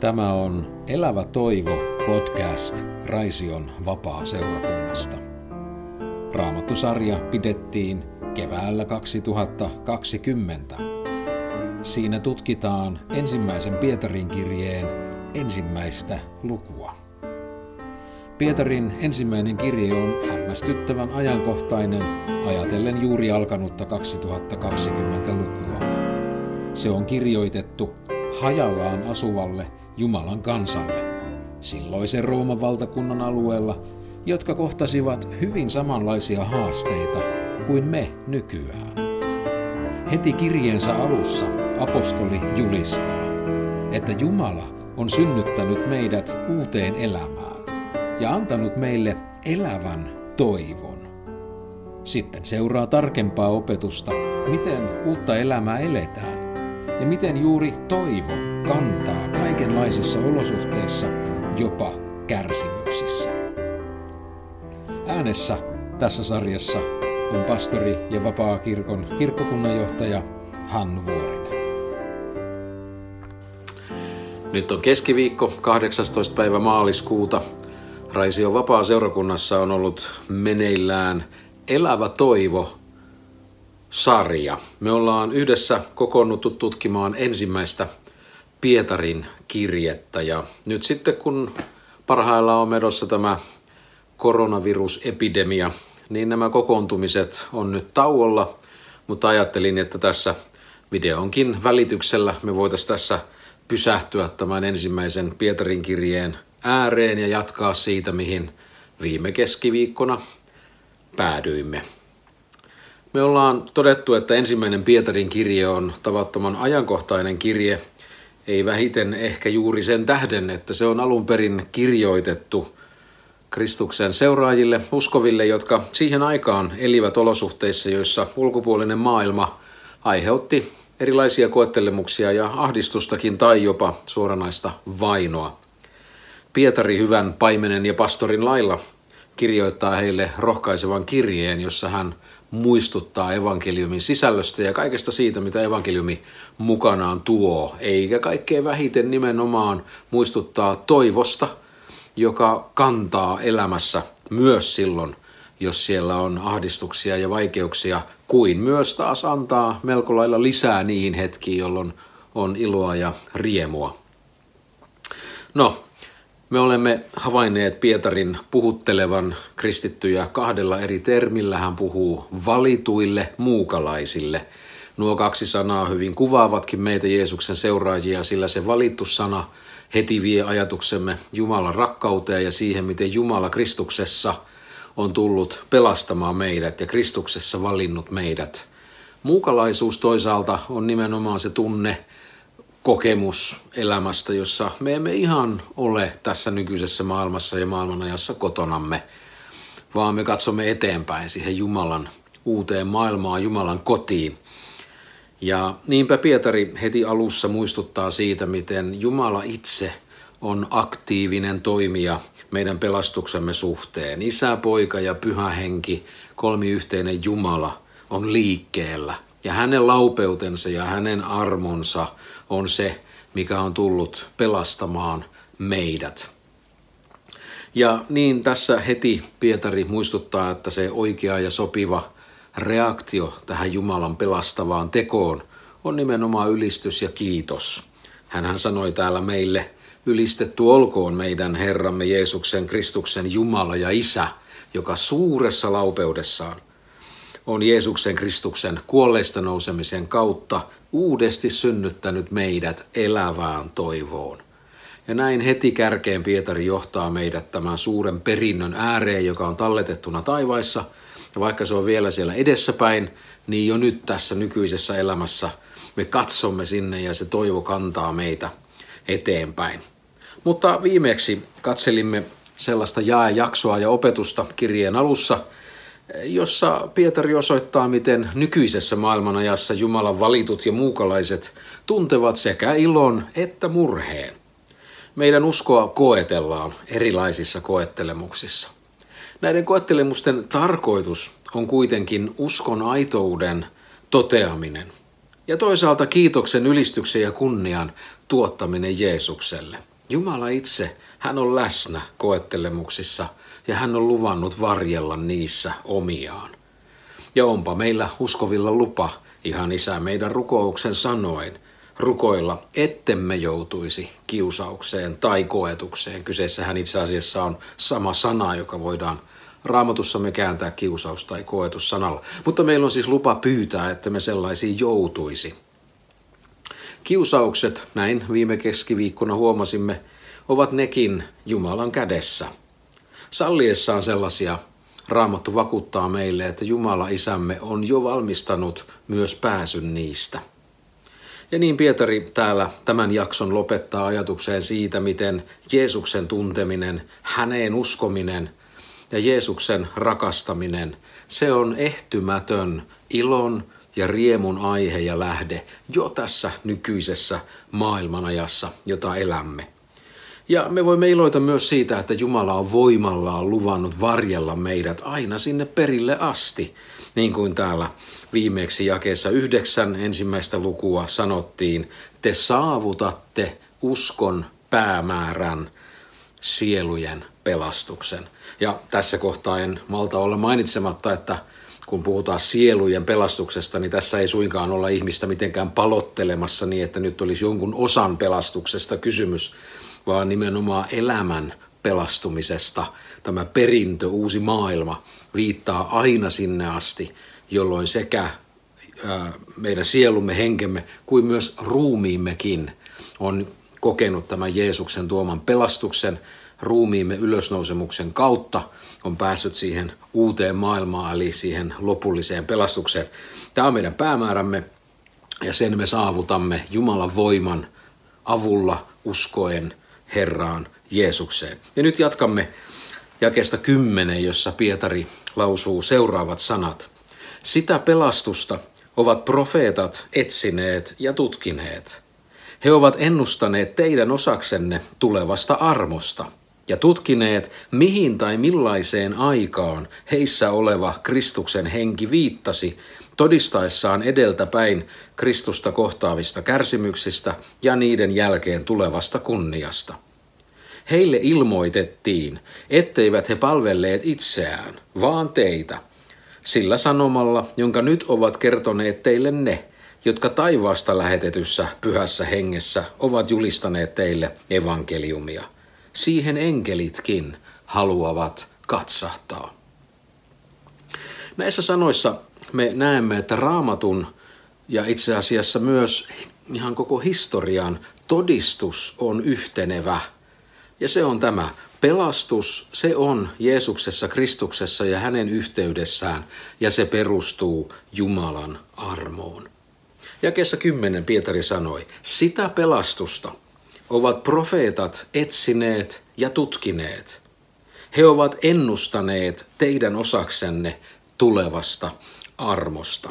Tämä on Elävä toivo podcast Raision vapaa-seurakunnasta. Raamattusarja pidettiin keväällä 2020. Siinä tutkitaan ensimmäisen Pietarin kirjeen ensimmäistä lukua. Pietarin ensimmäinen kirje on hämmästyttävän ajankohtainen ajatellen juuri alkanutta 2020-lukua. Se on kirjoitettu hajallaan asuvalle Jumalan kansalle, silloisen Rooman valtakunnan alueella, jotka kohtasivat hyvin samanlaisia haasteita kuin me nykyään. Heti kirjeensä alussa apostoli julistaa, että Jumala on synnyttänyt meidät uuteen elämään ja antanut meille elävän toivon. Sitten seuraa tarkempaa opetusta, miten uutta elämää eletään ja miten juuri toivo kantaa kaikenlaisissa olosuhteissa, jopa kärsimyksissä. Äänessä tässä sarjassa on pastori ja vapaa-kirkon kirkkokunnanjohtaja Hannu Vuorinen. Nyt on keskiviikko, 18. päivä maaliskuuta. Raisio vapaa-seurakunnassa on ollut meneillään Elävä toivo sarja. Me ollaan yhdessä kokoonnuttu tutkimaan ensimmäistä Pietarin kirjettä ja nyt sitten kun parhaillaan on medossa tämä koronavirusepidemia, niin nämä kokoontumiset on nyt tauolla, mutta ajattelin, että tässä videonkin välityksellä me voitaisiin tässä pysähtyä tämän ensimmäisen Pietarin kirjeen ääreen ja jatkaa siitä, mihin viime keskiviikkona päädyimme. Me ollaan todettu, että ensimmäinen Pietarin kirje on tavattoman ajankohtainen kirje, ei vähiten ehkä juuri sen tähden, että se on alun perin kirjoitettu Kristuksen seuraajille, uskoville, jotka siihen aikaan elivät olosuhteissa, joissa ulkopuolinen maailma aiheutti erilaisia koettelemuksia ja ahdistustakin tai jopa suoranaista vainoa. Pietari hyvän paimenen ja pastorin lailla kirjoittaa heille rohkaisevan kirjeen, jossa hän muistuttaa evankeliumin sisällöstä ja kaikesta siitä, mitä evankeliumi mukanaan tuo, eikä kaikkein vähiten nimenomaan muistuttaa toivosta, joka kantaa elämässä myös silloin, jos siellä on ahdistuksia ja vaikeuksia, kuin myös taas antaa melko lailla lisää niihin hetkiin, jolloin on iloa ja riemua. Me olemme havainneet Pietarin puhuttelevan kristittyjä kahdella eri termillä. Hän puhuu valituille muukalaisille. Nuo kaksi sanaa hyvin kuvaavatkin meitä Jeesuksen seuraajia, sillä se valittu sana heti vie ajatuksemme Jumalan rakkauteen ja siihen, miten Jumala Kristuksessa on tullut pelastamaan meidät ja Kristuksessa valinnut meidät. Muukalaisuus toisaalta on nimenomaan se tunne, kokemus elämästä, jossa me emme ihan ole tässä nykyisessä maailmassa ja maailmanajassa kotonamme, vaan me katsomme eteenpäin siihen Jumalan uuteen maailmaan, Jumalan kotiin. Ja niinpä Pietari heti alussa muistuttaa siitä, miten Jumala itse on aktiivinen toimija meidän pelastuksemme suhteen. Isä, poika ja pyhä henki, kolmiyhteinen Jumala, on liikkeellä. Ja hänen laupeutensa ja hänen armonsa on se, mikä on tullut pelastamaan meidät. Ja niin tässä heti Pietari muistuttaa, että se oikea ja sopiva reaktio tähän Jumalan pelastavaan tekoon on nimenomaan ylistys ja kiitos. Hänhän sanoi täällä meille, ylistetty olkoon meidän Herramme Jeesuksen Kristuksen Jumala ja Isä, joka suuressa laupeudessaan on Jeesuksen Kristuksen kuolleista nousemisen kautta uudesti synnyttänyt meidät elävään toivoon. Ja näin heti kärkeen Pietari johtaa meidät tämän suuren perinnön ääreen, joka on talletettuna taivaissa. Ja vaikka se on vielä siellä edessäpäin, niin jo nyt tässä nykyisessä elämässä me katsomme sinne ja se toivo kantaa meitä eteenpäin. Mutta viimeksi katselimme sellaista jaejaksoa ja opetusta kirjeen alussa – jossa Pietari osoittaa, miten nykyisessä maailmanajassa Jumalan valitut ja muukalaiset tuntevat sekä ilon että murheen. Meidän uskoa koetellaan erilaisissa koettelemuksissa. Näiden koettelemusten tarkoitus on kuitenkin uskon aitouden toteaminen ja toisaalta kiitoksen, ylistyksen ja kunnian tuottaminen Jeesukselle. Jumala itse, hän on läsnä koettelemuksissa ja hän on luvannut varjella niissä omiaan. Ja onpa meillä uskovilla lupa, ihan isä meidän rukouksen sanoen, rukoilla, ettemme joutuisi kiusaukseen tai koetukseen. Kyseessähän itse asiassa on sama sana, joka voidaan raamatussa me kääntää kiusaus tai koetus sanalla. Mutta meillä on siis lupa pyytää, että me sellaisiin joutuisi. Kiusaukset, näin viime keskiviikkona huomasimme, ovat nekin Jumalan kädessä. Salliessaan sellaisia Raamattu vakuuttaa meille, että Jumala isämme on jo valmistanut myös pääsyn niistä. Ja niin Pietari täällä tämän jakson lopettaa ajatukseen siitä, miten Jeesuksen tunteminen, häneen uskominen ja Jeesuksen rakastaminen, se on ehtymätön ilon ja riemun aihe ja lähde jo tässä nykyisessä maailmanajassa, jota elämme. Ja me voimme iloita myös siitä, että Jumala on voimallaan luvannut varjella meidät aina sinne perille asti. Niin kuin täällä viimeksi jakeessa yhdeksän ensimmäistä lukua sanottiin, te saavutatte uskon päämäärän sielujen pelastuksen. Ja tässä kohtaa en malta olla mainitsematta, että kun puhutaan sielujen pelastuksesta, niin tässä ei suinkaan olla ihmistä mitenkään palottelemassa niin, että nyt olisi jonkun osan pelastuksesta kysymys, vaan nimenomaan elämän pelastumisesta. Tämä perintö, uusi maailma, viittaa aina sinne asti, jolloin sekä meidän sielumme, henkemme kuin myös ruumiimmekin on kokenut tämän Jeesuksen tuoman pelastuksen ruumiimme ylösnousemuksen kautta on päässyt siihen uuteen maailmaan, eli siihen lopulliseen pelastukseen. Tämä on meidän päämäärämme ja sen me saavutamme Jumalan voiman avulla uskoen Herraan Jeesukseen. Ja nyt jatkamme jakesta 10, jossa Pietari lausuu seuraavat sanat. Sitä pelastusta ovat profeetat etsineet ja tutkineet. He ovat ennustaneet teidän osaksenne tulevasta armosta ja tutkineet, mihin tai millaiseen aikaan heissä oleva Kristuksen henki viittasi, todistaessaan edeltäpäin Kristusta kohtaavista kärsimyksistä ja niiden jälkeen tulevasta kunniasta. Heille ilmoitettiin, etteivät he palvelleet itseään, vaan teitä, sillä sanomalla, jonka nyt ovat kertoneet teille ne, jotka taivaasta lähetetyssä pyhässä hengessä ovat julistaneet teille evankeliumia. Siihen enkelitkin haluavat katsahtaa. Näissä sanoissa me näemme, että raamatun ja itse asiassa myös ihan koko historian todistus on yhtenevä. Ja se on tämä. Pelastus, se on Jeesuksessa, Kristuksessa ja hänen yhteydessään, ja se perustuu Jumalan armoon. Jakeessa 10 Pietari sanoi, sitä pelastusta ovat profeetat etsineet ja tutkineet. He ovat ennustaneet teidän osaksenne tulevasta armosta.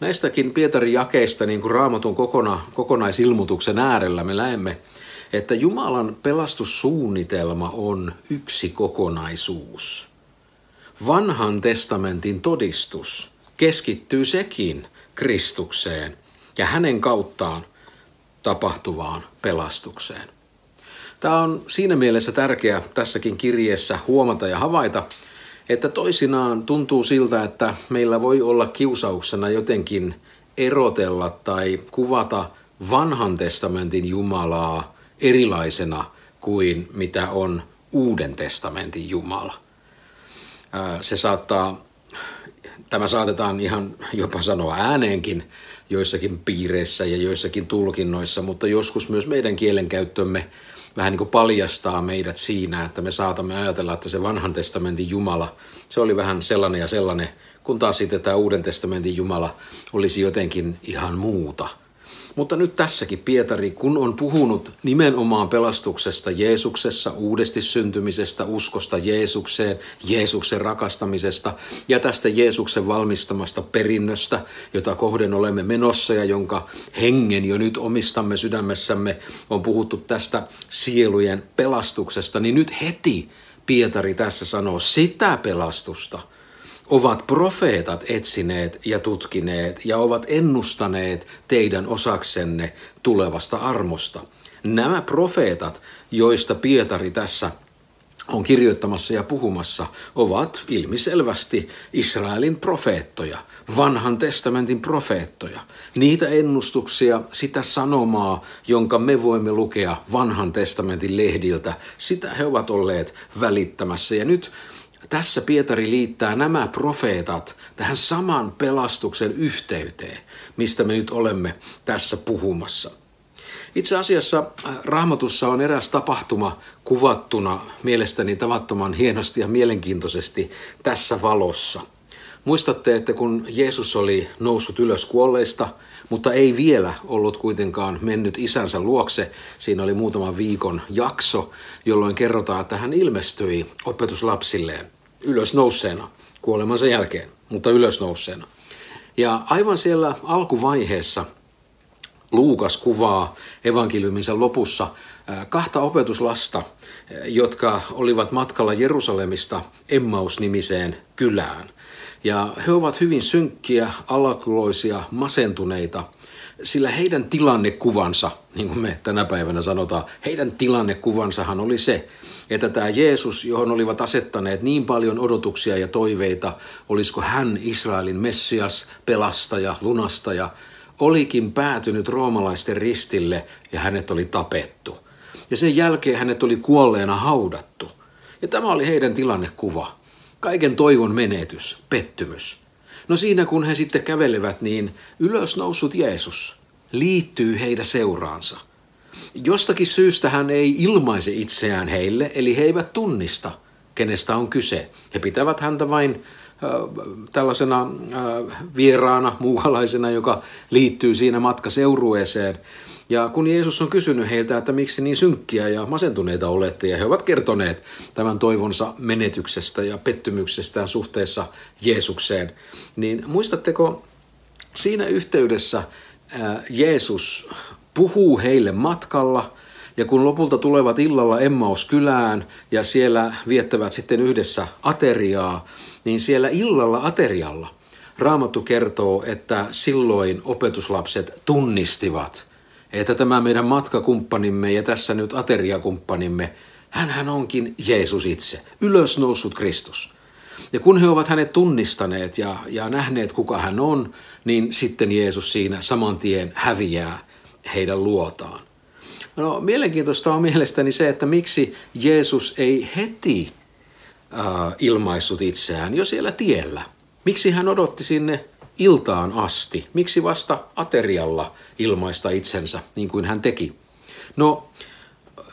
Näistäkin Pietarin jakeista, niin kuin raamatun kokona, kokonaisilmoituksen äärellä, me näemme, että Jumalan pelastussuunnitelma on yksi kokonaisuus. Vanhan testamentin todistus keskittyy sekin Kristukseen ja hänen kauttaan tapahtuvaan pelastukseen. Tämä on siinä mielessä tärkeää tässäkin kirjeessä huomata ja havaita, että toisinaan tuntuu siltä, että meillä voi olla kiusauksena jotenkin erotella tai kuvata vanhan testamentin Jumalaa erilaisena kuin mitä on Uuden testamentin Jumala. Se saattaa, tämä saatetaan ihan jopa sanoa ääneenkin joissakin piireissä ja joissakin tulkinnoissa, mutta joskus myös meidän kielenkäyttömme vähän niin kuin paljastaa meidät siinä, että me saatamme ajatella, että se vanhan testamentin Jumala, se oli vähän sellainen ja sellainen, kun taas sitten tämä uuden testamentin Jumala olisi jotenkin ihan muuta – mutta nyt tässäkin Pietari, kun on puhunut nimenomaan pelastuksesta Jeesuksessa, uudesti syntymisestä, uskosta Jeesukseen, Jeesuksen rakastamisesta ja tästä Jeesuksen valmistamasta perinnöstä, jota kohden olemme menossa ja jonka hengen jo nyt omistamme sydämessämme, on puhuttu tästä sielujen pelastuksesta, niin nyt heti Pietari tässä sanoo sitä pelastusta – ovat profeetat etsineet ja tutkineet ja ovat ennustaneet teidän osaksenne tulevasta armosta. Nämä profeetat, joista Pietari tässä on kirjoittamassa ja puhumassa, ovat ilmiselvästi Israelin profeettoja, vanhan testamentin profeettoja. Niitä ennustuksia, sitä sanomaa, jonka me voimme lukea vanhan testamentin lehdiltä, sitä he ovat olleet välittämässä. Ja nyt tässä Pietari liittää nämä profeetat tähän saman pelastuksen yhteyteen, mistä me nyt olemme tässä puhumassa. Itse asiassa äh, raamatussa on eräs tapahtuma kuvattuna mielestäni tavattoman hienosti ja mielenkiintoisesti tässä valossa. Muistatte, että kun Jeesus oli noussut ylös kuolleista, mutta ei vielä ollut kuitenkaan mennyt isänsä luokse. Siinä oli muutama viikon jakso, jolloin kerrotaan, että hän ilmestyi opetuslapsilleen ylösnouseena kuolemansa jälkeen, mutta ylösnouseena. Ja aivan siellä alkuvaiheessa Luukas kuvaa evankeliuminsa lopussa kahta opetuslasta, jotka olivat matkalla Jerusalemista Emmaus-nimiseen kylään. Ja he ovat hyvin synkkiä, alakuloisia, masentuneita, sillä heidän tilannekuvansa, niin kuin me tänä päivänä sanotaan, heidän tilannekuvansahan oli se, että tämä Jeesus, johon olivat asettaneet niin paljon odotuksia ja toiveita, olisiko hän Israelin Messias, pelastaja, lunastaja, olikin päätynyt roomalaisten ristille ja hänet oli tapettu. Ja sen jälkeen hänet oli kuolleena haudattu. Ja tämä oli heidän tilannekuva. Kaiken toivon menetys, pettymys. No siinä kun he sitten kävelevät, niin ylösnoussut Jeesus liittyy heidän seuraansa. Jostakin syystä hän ei ilmaise itseään heille, eli he eivät tunnista, kenestä on kyse. He pitävät häntä vain tällaisena vieraana, muukalaisena, joka liittyy siinä matkaseurueeseen. Ja kun Jeesus on kysynyt heiltä, että miksi niin synkkiä ja masentuneita olette, ja he ovat kertoneet tämän toivonsa menetyksestä ja pettymyksestään suhteessa Jeesukseen, niin muistatteko, siinä yhteydessä Jeesus puhuu heille matkalla, ja kun lopulta tulevat illalla Emmaus kylään ja siellä viettävät sitten yhdessä ateriaa, niin siellä illalla aterialla Raamattu kertoo, että silloin opetuslapset tunnistivat, että tämä meidän matkakumppanimme ja tässä nyt ateriakumppanimme, hän onkin Jeesus itse, ylösnoussut Kristus. Ja kun he ovat hänet tunnistaneet ja, ja nähneet, kuka hän on, niin sitten Jeesus siinä saman tien häviää heidän luotaan. No, mielenkiintoista on mielestäni se, että miksi Jeesus ei heti äh, ilmaissut itseään jo siellä tiellä. Miksi hän odotti sinne iltaan asti? Miksi vasta aterialla ilmaista itsensä niin kuin hän teki? No,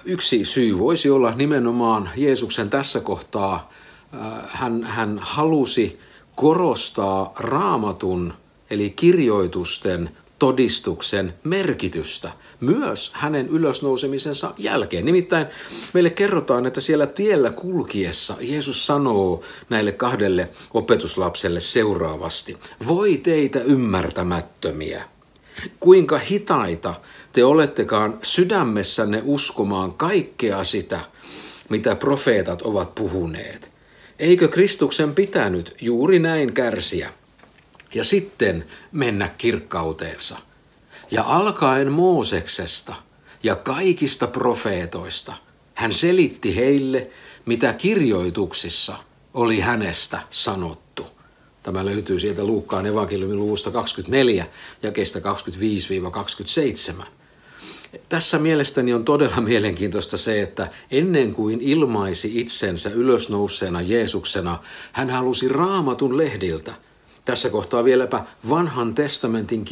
yksi syy voisi olla nimenomaan Jeesuksen tässä kohtaa. Äh, hän, hän halusi korostaa raamatun eli kirjoitusten todistuksen merkitystä myös hänen ylösnousemisensa jälkeen. Nimittäin meille kerrotaan, että siellä tiellä kulkiessa Jeesus sanoo näille kahdelle opetuslapselle seuraavasti. Voi teitä ymmärtämättömiä. Kuinka hitaita te olettekaan sydämessänne uskomaan kaikkea sitä, mitä profeetat ovat puhuneet. Eikö Kristuksen pitänyt juuri näin kärsiä ja sitten mennä kirkkauteensa? Ja alkaen Mooseksesta ja kaikista profeetoista hän selitti heille, mitä kirjoituksissa oli hänestä sanottu. Tämä löytyy sieltä Luukkaan evankeliumin luvusta 24 ja kestä 25-27. Tässä mielestäni on todella mielenkiintoista se, että ennen kuin ilmaisi itsensä ylösnouseena Jeesuksena, hän halusi raamatun lehdiltä – tässä kohtaa vieläpä vanhan testamentin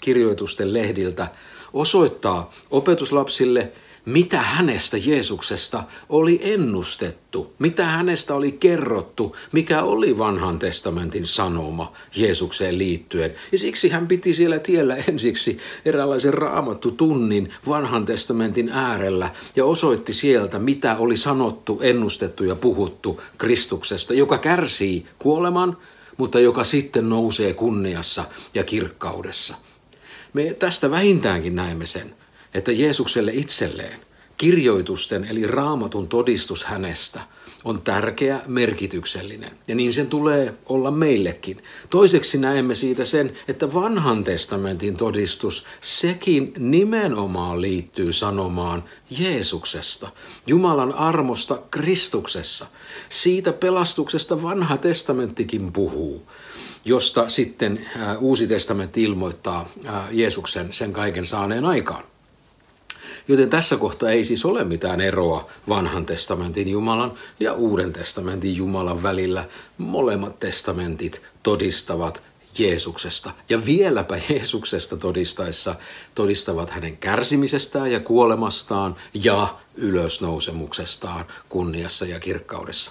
kirjoitusten lehdiltä osoittaa opetuslapsille, mitä hänestä Jeesuksesta oli ennustettu, mitä hänestä oli kerrottu, mikä oli vanhan testamentin sanoma Jeesukseen liittyen. Ja siksi hän piti siellä tiellä ensiksi eräänlaisen raamattu tunnin vanhan testamentin äärellä ja osoitti sieltä, mitä oli sanottu, ennustettu ja puhuttu Kristuksesta, joka kärsii kuoleman, mutta joka sitten nousee kunniassa ja kirkkaudessa. Me tästä vähintäänkin näemme sen, että Jeesukselle itselleen kirjoitusten eli raamatun todistus hänestä on tärkeä, merkityksellinen. Ja niin sen tulee olla meillekin. Toiseksi näemme siitä sen, että vanhan testamentin todistus, sekin nimenomaan liittyy sanomaan Jeesuksesta, Jumalan armosta Kristuksessa. Siitä pelastuksesta vanha testamenttikin puhuu josta sitten Uusi testamentti ilmoittaa Jeesuksen sen kaiken saaneen aikaan. Joten tässä kohtaa ei siis ole mitään eroa vanhan testamentin Jumalan ja uuden testamentin Jumalan välillä. Molemmat testamentit todistavat Jeesuksesta. Ja vieläpä Jeesuksesta todistaessa todistavat hänen kärsimisestään ja kuolemastaan ja ylösnousemuksestaan kunniassa ja kirkkaudessa.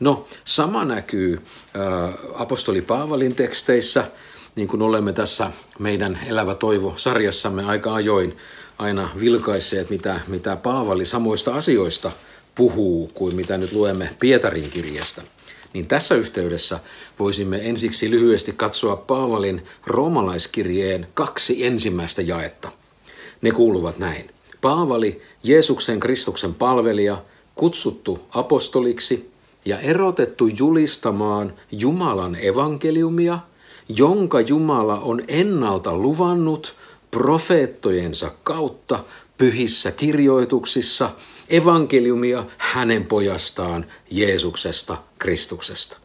No, sama näkyy äh, apostoli Paavalin teksteissä, niin kuin olemme tässä meidän Elävä toivo-sarjassamme aika ajoin aina vilkaisseet, mitä, mitä Paavali samoista asioista puhuu kuin mitä nyt luemme Pietarin kirjasta. Niin tässä yhteydessä voisimme ensiksi lyhyesti katsoa Paavalin roomalaiskirjeen kaksi ensimmäistä jaetta. Ne kuuluvat näin. Paavali, Jeesuksen Kristuksen palvelija, kutsuttu apostoliksi ja erotettu julistamaan Jumalan evankeliumia, jonka Jumala on ennalta luvannut – profeettojensa kautta pyhissä kirjoituksissa evankeliumia hänen pojastaan Jeesuksesta Kristuksesta.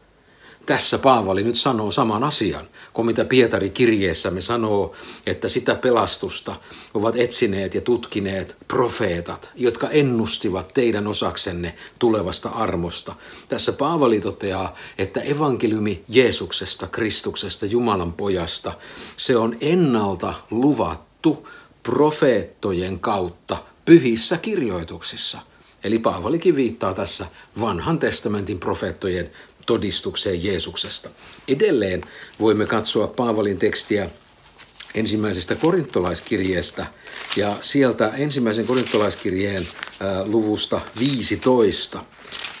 Tässä Paavali nyt sanoo saman asian, kuin mitä Pietari kirjeessämme sanoo, että sitä pelastusta ovat etsineet ja tutkineet profeetat, jotka ennustivat teidän osaksenne tulevasta armosta. Tässä Paavali toteaa, että evankeliumi Jeesuksesta, Kristuksesta, Jumalan pojasta, se on ennalta luvattu profeettojen kautta pyhissä kirjoituksissa. Eli Paavalikin viittaa tässä vanhan testamentin profeettojen todistukseen Jeesuksesta. Edelleen voimme katsoa Paavalin tekstiä ensimmäisestä korintolaiskirjeestä ja sieltä ensimmäisen korintolaiskirjeen luvusta 15.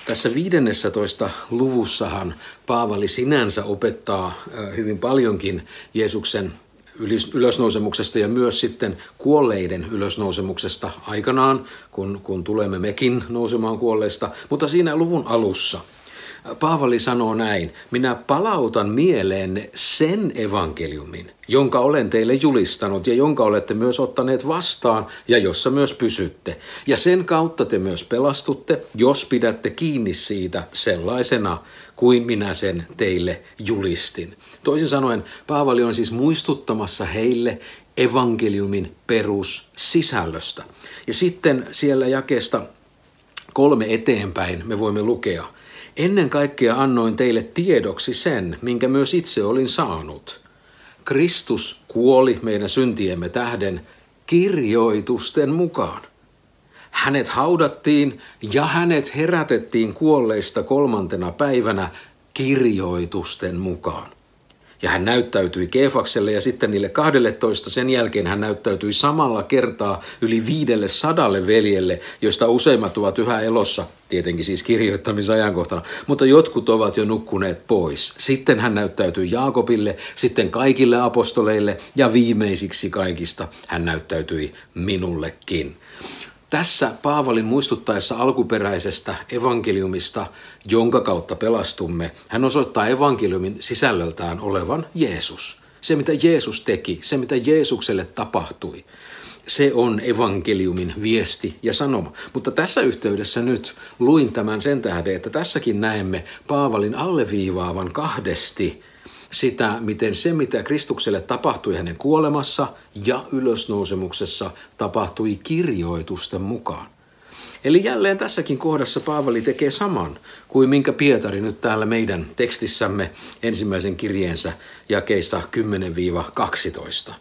Tässä 15 luvussahan Paavali sinänsä opettaa hyvin paljonkin Jeesuksen ylösnousemuksesta ja myös sitten kuolleiden ylösnousemuksesta aikanaan, kun, kun tulemme mekin nousemaan kuolleista. Mutta siinä luvun alussa – Paavali sanoo näin, minä palautan mieleen sen evankeliumin, jonka olen teille julistanut ja jonka olette myös ottaneet vastaan ja jossa myös pysytte. Ja sen kautta te myös pelastutte, jos pidätte kiinni siitä sellaisena kuin minä sen teille julistin. Toisin sanoen, Paavali on siis muistuttamassa heille evankeliumin perussisällöstä. Ja sitten siellä jakesta kolme eteenpäin me voimme lukea – Ennen kaikkea annoin teille tiedoksi sen, minkä myös itse olin saanut. Kristus kuoli meidän syntiemme tähden kirjoitusten mukaan. Hänet haudattiin ja hänet herätettiin kuolleista kolmantena päivänä kirjoitusten mukaan. Ja hän näyttäytyi Keefakselle ja sitten niille 12. Sen jälkeen hän näyttäytyi samalla kertaa yli viidelle sadalle veljelle, joista useimmat ovat yhä elossa, tietenkin siis kirjoittamisajankohtana, mutta jotkut ovat jo nukkuneet pois. Sitten hän näyttäytyi Jaakobille, sitten kaikille apostoleille ja viimeisiksi kaikista hän näyttäytyi minullekin. Tässä Paavalin muistuttaessa alkuperäisestä evankeliumista, jonka kautta pelastumme, hän osoittaa evankeliumin sisällöltään olevan Jeesus. Se, mitä Jeesus teki, se, mitä Jeesukselle tapahtui, se on evankeliumin viesti ja sanoma. Mutta tässä yhteydessä nyt luin tämän sen tähden, että tässäkin näemme Paavalin alleviivaavan kahdesti sitä, miten se, mitä Kristukselle tapahtui hänen kuolemassa ja ylösnousemuksessa, tapahtui kirjoitusten mukaan. Eli jälleen tässäkin kohdassa Paavali tekee saman kuin minkä Pietari nyt täällä meidän tekstissämme ensimmäisen kirjeensä jakeista 10-12.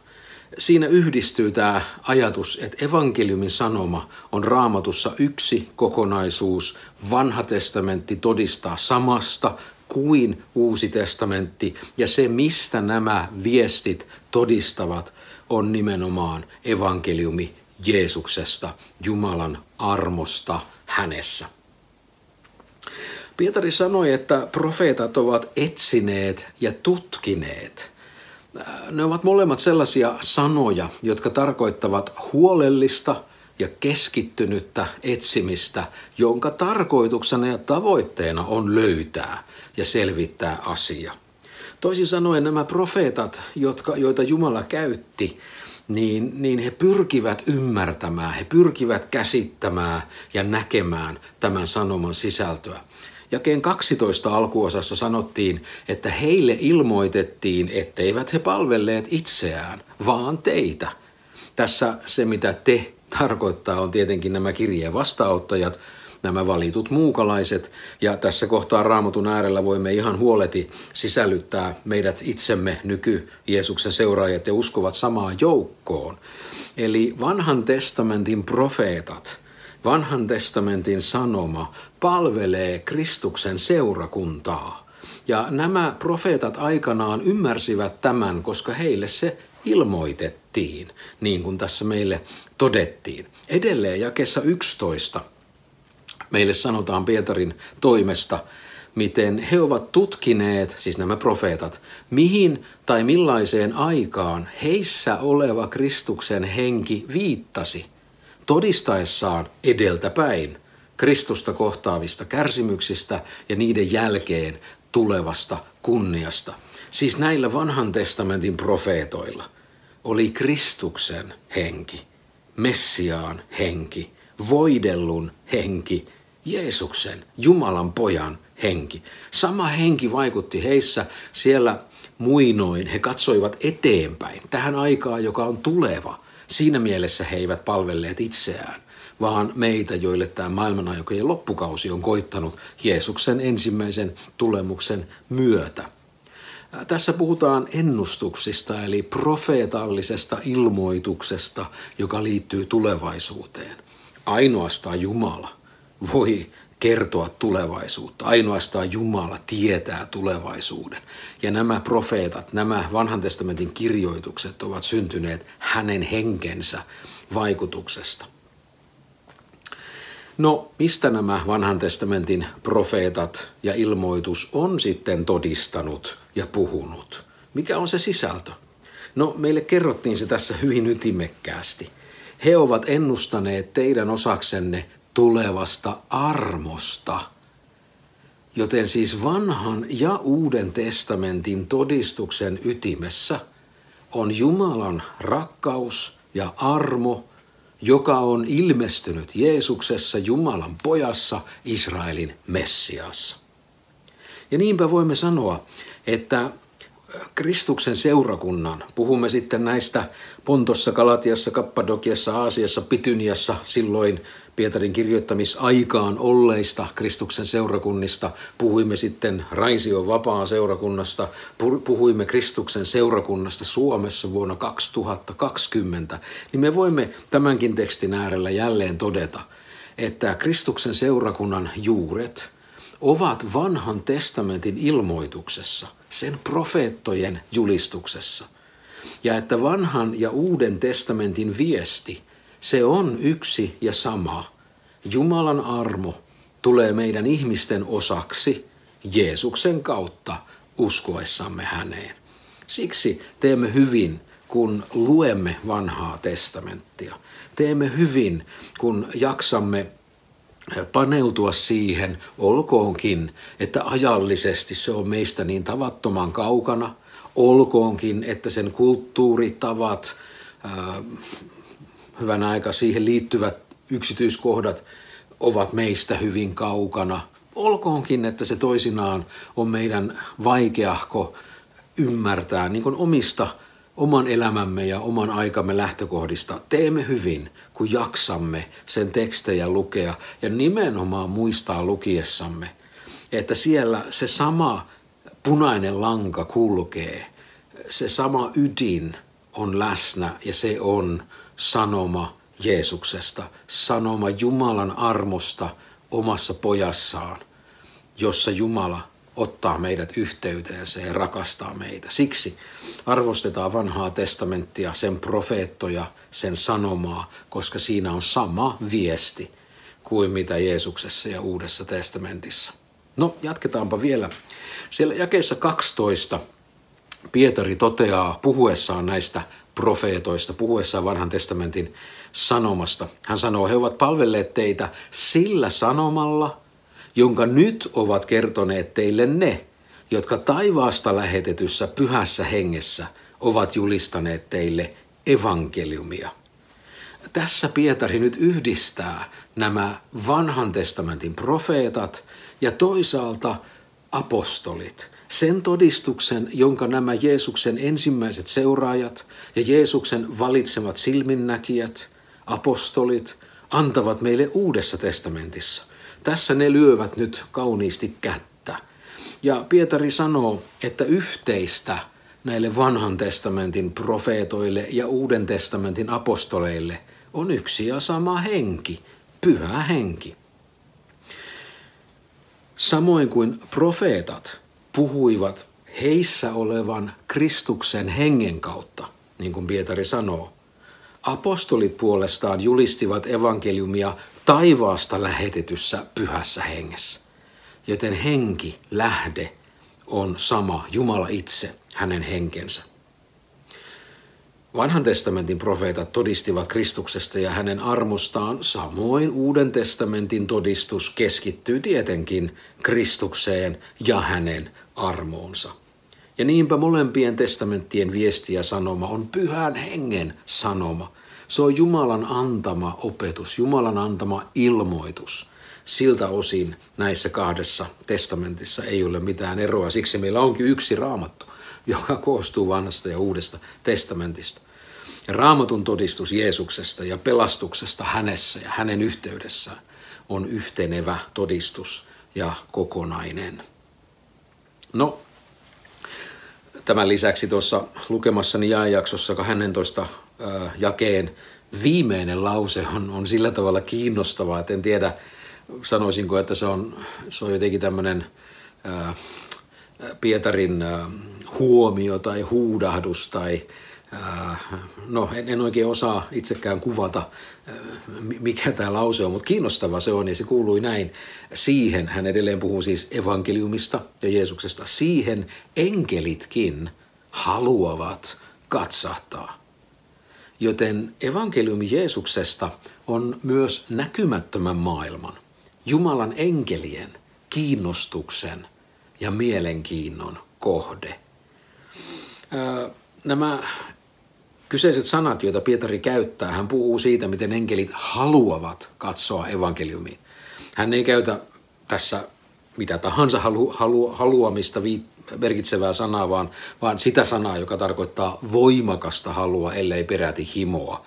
Siinä yhdistyy tämä ajatus, että evankeliumin sanoma on raamatussa yksi kokonaisuus. Vanha testamentti todistaa samasta kuin Uusi testamentti. Ja se, mistä nämä viestit todistavat, on nimenomaan evankeliumi Jeesuksesta, Jumalan armosta hänessä. Pietari sanoi, että profeetat ovat etsineet ja tutkineet. Ne ovat molemmat sellaisia sanoja, jotka tarkoittavat huolellista ja keskittynyttä etsimistä, jonka tarkoituksena ja tavoitteena on löytää ja selvittää asia. Toisin sanoen nämä profeetat, jotka, joita Jumala käytti, niin, niin he pyrkivät ymmärtämään, he pyrkivät käsittämään ja näkemään tämän sanoman sisältöä. Jakeen 12 alkuosassa sanottiin, että heille ilmoitettiin, etteivät he palvelleet itseään, vaan teitä. Tässä se, mitä te tarkoittaa, on tietenkin nämä kirjeen vastaanottajat, nämä valitut muukalaiset. Ja tässä kohtaa raamatun äärellä voimme ihan huoleti sisällyttää meidät itsemme nyky Jeesuksen seuraajat ja uskovat samaan joukkoon. Eli vanhan testamentin profeetat, vanhan testamentin sanoma palvelee Kristuksen seurakuntaa. Ja nämä profeetat aikanaan ymmärsivät tämän, koska heille se ilmoitettiin, niin kuin tässä meille todettiin. Edelleen jakessa 11 meille sanotaan Pietarin toimesta, miten he ovat tutkineet, siis nämä profeetat, mihin tai millaiseen aikaan heissä oleva Kristuksen henki viittasi, todistaessaan edeltäpäin Kristusta kohtaavista kärsimyksistä ja niiden jälkeen tulevasta kunniasta. Siis näillä vanhan testamentin profeetoilla oli Kristuksen henki, Messiaan henki, voidellun henki, Jeesuksen, Jumalan pojan henki. Sama henki vaikutti heissä siellä muinoin. He katsoivat eteenpäin, tähän aikaan, joka on tuleva. Siinä mielessä he eivät palvelleet itseään, vaan meitä, joille tämä maailmanaikojen loppukausi on koittanut Jeesuksen ensimmäisen tulemuksen myötä. Tässä puhutaan ennustuksista eli profeetallisesta ilmoituksesta, joka liittyy tulevaisuuteen. Ainoastaan Jumala voi kertoa tulevaisuutta. Ainoastaan Jumala tietää tulevaisuuden. Ja nämä profeetat, nämä vanhan testamentin kirjoitukset ovat syntyneet hänen henkensä vaikutuksesta. No, mistä nämä vanhan testamentin profeetat ja ilmoitus on sitten todistanut ja puhunut? Mikä on se sisältö? No, meille kerrottiin se tässä hyvin ytimekkäästi. He ovat ennustaneet teidän osaksenne tulevasta armosta. Joten siis vanhan ja uuden testamentin todistuksen ytimessä on Jumalan rakkaus ja armo, joka on ilmestynyt Jeesuksessa Jumalan pojassa Israelin Messiassa. Ja niinpä voimme sanoa, että Kristuksen seurakunnan, puhumme sitten näistä Pontossa, Kalatiassa, Kappadokiassa, Aasiassa, Pityniassa, silloin Pietarin kirjoittamisaikaan olleista Kristuksen seurakunnista, puhuimme sitten Raision vapaa seurakunnasta, puhuimme Kristuksen seurakunnasta Suomessa vuonna 2020, niin me voimme tämänkin tekstin äärellä jälleen todeta, että Kristuksen seurakunnan juuret ovat vanhan testamentin ilmoituksessa, sen profeettojen julistuksessa. Ja että vanhan ja uuden testamentin viesti – se on yksi ja sama. Jumalan armo tulee meidän ihmisten osaksi Jeesuksen kautta uskoessamme häneen. Siksi teemme hyvin, kun luemme vanhaa testamenttia. Teemme hyvin, kun jaksamme paneutua siihen, olkoonkin, että ajallisesti se on meistä niin tavattoman kaukana, olkoonkin, että sen kulttuuritavat, hyvän aika siihen liittyvät yksityiskohdat ovat meistä hyvin kaukana. Olkoonkin, että se toisinaan on meidän vaikeahko ymmärtää niin omista oman elämämme ja oman aikamme lähtökohdista. Teemme hyvin, kun jaksamme sen tekstejä lukea ja nimenomaan muistaa lukiessamme, että siellä se sama punainen lanka kulkee, se sama ydin on läsnä ja se on sanoma Jeesuksesta, sanoma Jumalan armosta omassa pojassaan, jossa Jumala ottaa meidät yhteyteensä ja rakastaa meitä. Siksi arvostetaan vanhaa testamenttia, sen profeettoja, sen sanomaa, koska siinä on sama viesti kuin mitä Jeesuksessa ja Uudessa testamentissa. No, jatketaanpa vielä. Siellä jakeessa 12 Pietari toteaa puhuessaan näistä profeetoista puhuessaan vanhan testamentin sanomasta. Hän sanoo, he ovat palvelleet teitä sillä sanomalla, jonka nyt ovat kertoneet teille ne, jotka taivaasta lähetetyssä pyhässä hengessä ovat julistaneet teille evankeliumia. Tässä Pietari nyt yhdistää nämä vanhan testamentin profeetat ja toisaalta apostolit. Sen todistuksen, jonka nämä Jeesuksen ensimmäiset seuraajat ja Jeesuksen valitsemat silminnäkijät, apostolit, antavat meille uudessa testamentissa. Tässä ne lyövät nyt kauniisti kättä. Ja Pietari sanoo, että yhteistä näille vanhan testamentin profeetoille ja uuden testamentin apostoleille on yksi ja sama henki, pyhä henki. Samoin kuin profeetat puhuivat heissä olevan Kristuksen hengen kautta, niin kuin Pietari sanoo. Apostolit puolestaan julistivat evankeliumia taivaasta lähetetyssä pyhässä hengessä. Joten henki, lähde, on sama, Jumala itse, hänen henkensä. Vanhan testamentin profeetat todistivat Kristuksesta ja hänen armostaan, samoin Uuden testamentin todistus keskittyy tietenkin Kristukseen ja hänen armoonsa. Ja niinpä molempien testamenttien viesti ja sanoma on pyhän hengen sanoma. Se on Jumalan antama opetus, Jumalan antama ilmoitus. Siltä osin näissä kahdessa testamentissa ei ole mitään eroa. Siksi meillä onkin yksi raamattu, joka koostuu vanhasta ja uudesta testamentista. Raamatun todistus Jeesuksesta ja pelastuksesta hänessä ja hänen yhteydessään on yhtenevä todistus ja kokonainen. No, tämän lisäksi tuossa lukemassani jääjaksossa 12 jakeen viimeinen lause on, on sillä tavalla kiinnostava, että en tiedä, sanoisinko, että se on, se on jotenkin tämmöinen Pietarin huomio tai huudahdus tai no en, en oikein osaa itsekään kuvata, mikä tämä lause on, mutta kiinnostava se on ja se kuului näin. Siihen, hän edelleen puhuu siis evankeliumista ja Jeesuksesta, siihen enkelitkin haluavat katsahtaa. Joten evankeliumi Jeesuksesta on myös näkymättömän maailman, Jumalan enkelien kiinnostuksen ja mielenkiinnon kohde. Nämä kyseiset sanat, joita Pietari käyttää, hän puhuu siitä, miten enkelit haluavat katsoa evankeliumiin. Hän ei käytä tässä mitä tahansa halu, halu, haluamista vi, merkitsevää sanaa, vaan, vaan sitä sanaa, joka tarkoittaa voimakasta halua, ellei peräti himoa.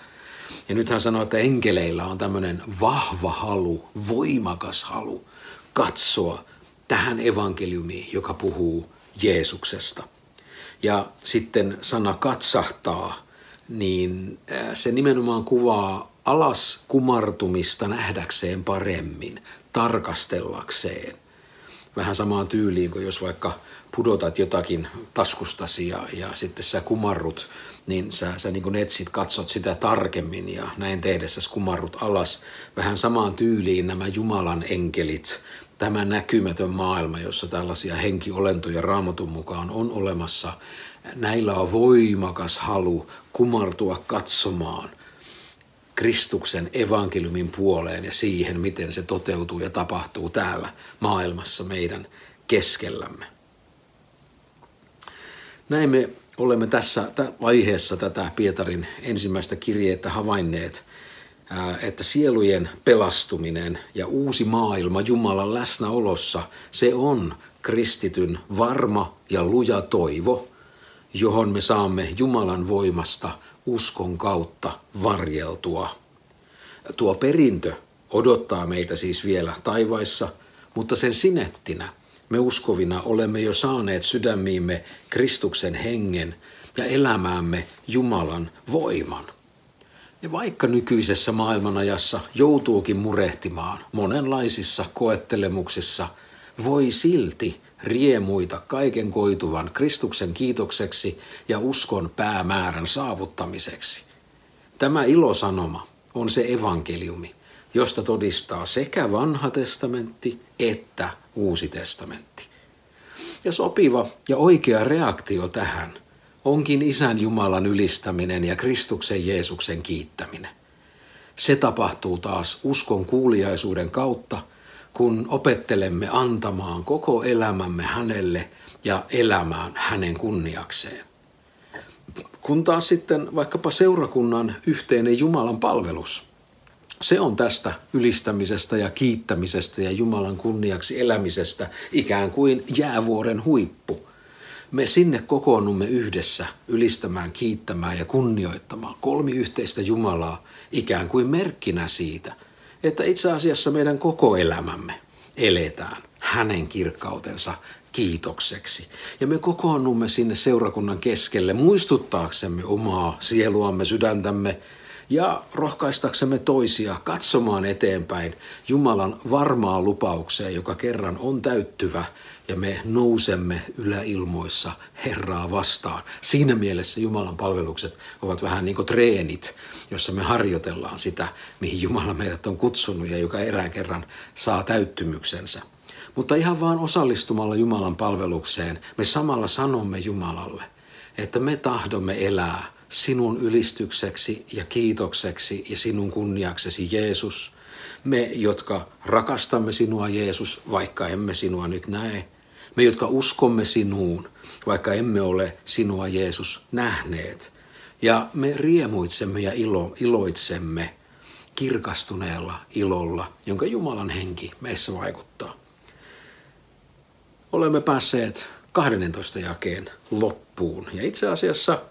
Ja nyt hän sanoo, että enkeleillä on tämmöinen vahva halu, voimakas halu katsoa tähän evankeliumiin, joka puhuu Jeesuksesta. Ja sitten sana katsahtaa, niin se nimenomaan kuvaa alas kumartumista nähdäkseen paremmin, tarkastellakseen. Vähän samaan tyyliin kuin jos vaikka pudotat jotakin taskustasi ja, ja sitten sä kumarrut, niin sä, sä niin kuin etsit, katsot sitä tarkemmin ja näin tehdessä kumarrut alas. Vähän samaan tyyliin nämä Jumalan enkelit, tämä näkymätön maailma, jossa tällaisia henkiolentoja raamatun mukaan on olemassa, näillä on voimakas halu kumartua katsomaan Kristuksen evankeliumin puoleen ja siihen, miten se toteutuu ja tapahtuu täällä maailmassa meidän keskellämme. Näin me olemme tässä vaiheessa tätä Pietarin ensimmäistä kirjettä havainneet, että sielujen pelastuminen ja uusi maailma Jumalan läsnäolossa, se on kristityn varma ja luja toivo – johon me saamme Jumalan voimasta uskon kautta varjeltua. Tuo perintö odottaa meitä siis vielä taivaissa, mutta sen sinettinä me uskovina olemme jo saaneet sydämiimme Kristuksen hengen ja elämäämme Jumalan voiman. Ja vaikka nykyisessä maailmanajassa joutuukin murehtimaan monenlaisissa koettelemuksissa, voi silti riemuita kaiken koituvan Kristuksen kiitokseksi ja uskon päämäärän saavuttamiseksi. Tämä ilosanoma on se evankeliumi, josta todistaa sekä vanha testamentti että uusi testamentti. Ja sopiva ja oikea reaktio tähän onkin Isän Jumalan ylistäminen ja Kristuksen Jeesuksen kiittäminen. Se tapahtuu taas uskon kuuliaisuuden kautta, kun opettelemme antamaan koko elämämme hänelle ja elämään hänen kunniakseen. Kun taas sitten vaikkapa seurakunnan yhteinen Jumalan palvelus, se on tästä ylistämisestä ja kiittämisestä ja Jumalan kunniaksi elämisestä ikään kuin jäävuoren huippu. Me sinne kokoonnumme yhdessä ylistämään, kiittämään ja kunnioittamaan kolmi yhteistä Jumalaa ikään kuin merkkinä siitä, että itse asiassa meidän koko elämämme eletään hänen kirkkautensa kiitokseksi. Ja me kokoonnumme sinne seurakunnan keskelle muistuttaaksemme omaa sieluamme, sydäntämme ja rohkaistaksemme toisia katsomaan eteenpäin Jumalan varmaa lupaukseen, joka kerran on täyttyvä ja me nousemme yläilmoissa Herraa vastaan. Siinä mielessä Jumalan palvelukset ovat vähän niin kuin treenit, jossa me harjoitellaan sitä, mihin Jumala meidät on kutsunut ja joka erään kerran saa täyttymyksensä. Mutta ihan vaan osallistumalla Jumalan palvelukseen me samalla sanomme Jumalalle, että me tahdomme elää sinun ylistykseksi ja kiitokseksi ja sinun kunniaksesi Jeesus. Me, jotka rakastamme sinua Jeesus, vaikka emme sinua nyt näe. Me, jotka uskomme sinuun, vaikka emme ole sinua Jeesus nähneet. Ja me riemuitsemme ja ilo, iloitsemme kirkastuneella ilolla, jonka Jumalan henki meissä vaikuttaa. Olemme päässeet 12 jakeen loppuun. Ja itse asiassa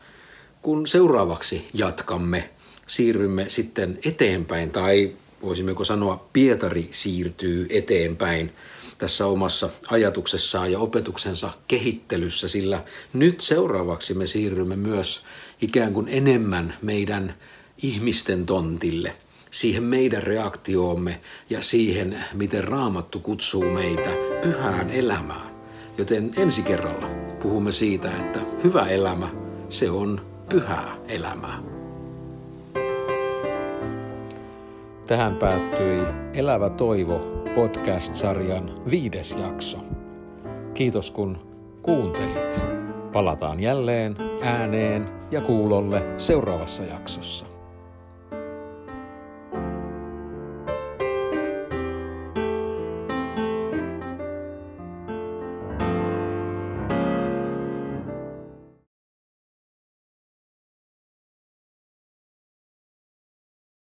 kun seuraavaksi jatkamme, siirrymme sitten eteenpäin, tai voisimmeko sanoa, Pietari siirtyy eteenpäin tässä omassa ajatuksessaan ja opetuksensa kehittelyssä, sillä nyt seuraavaksi me siirrymme myös ikään kuin enemmän meidän ihmisten tontille, siihen meidän reaktioomme ja siihen, miten raamattu kutsuu meitä pyhään elämään. Joten ensi kerralla puhumme siitä, että hyvä elämä, se on pyhää elämää. Tähän päättyi Elävä toivo podcast-sarjan viides jakso. Kiitos kun kuuntelit. Palataan jälleen ääneen ja kuulolle seuraavassa jaksossa.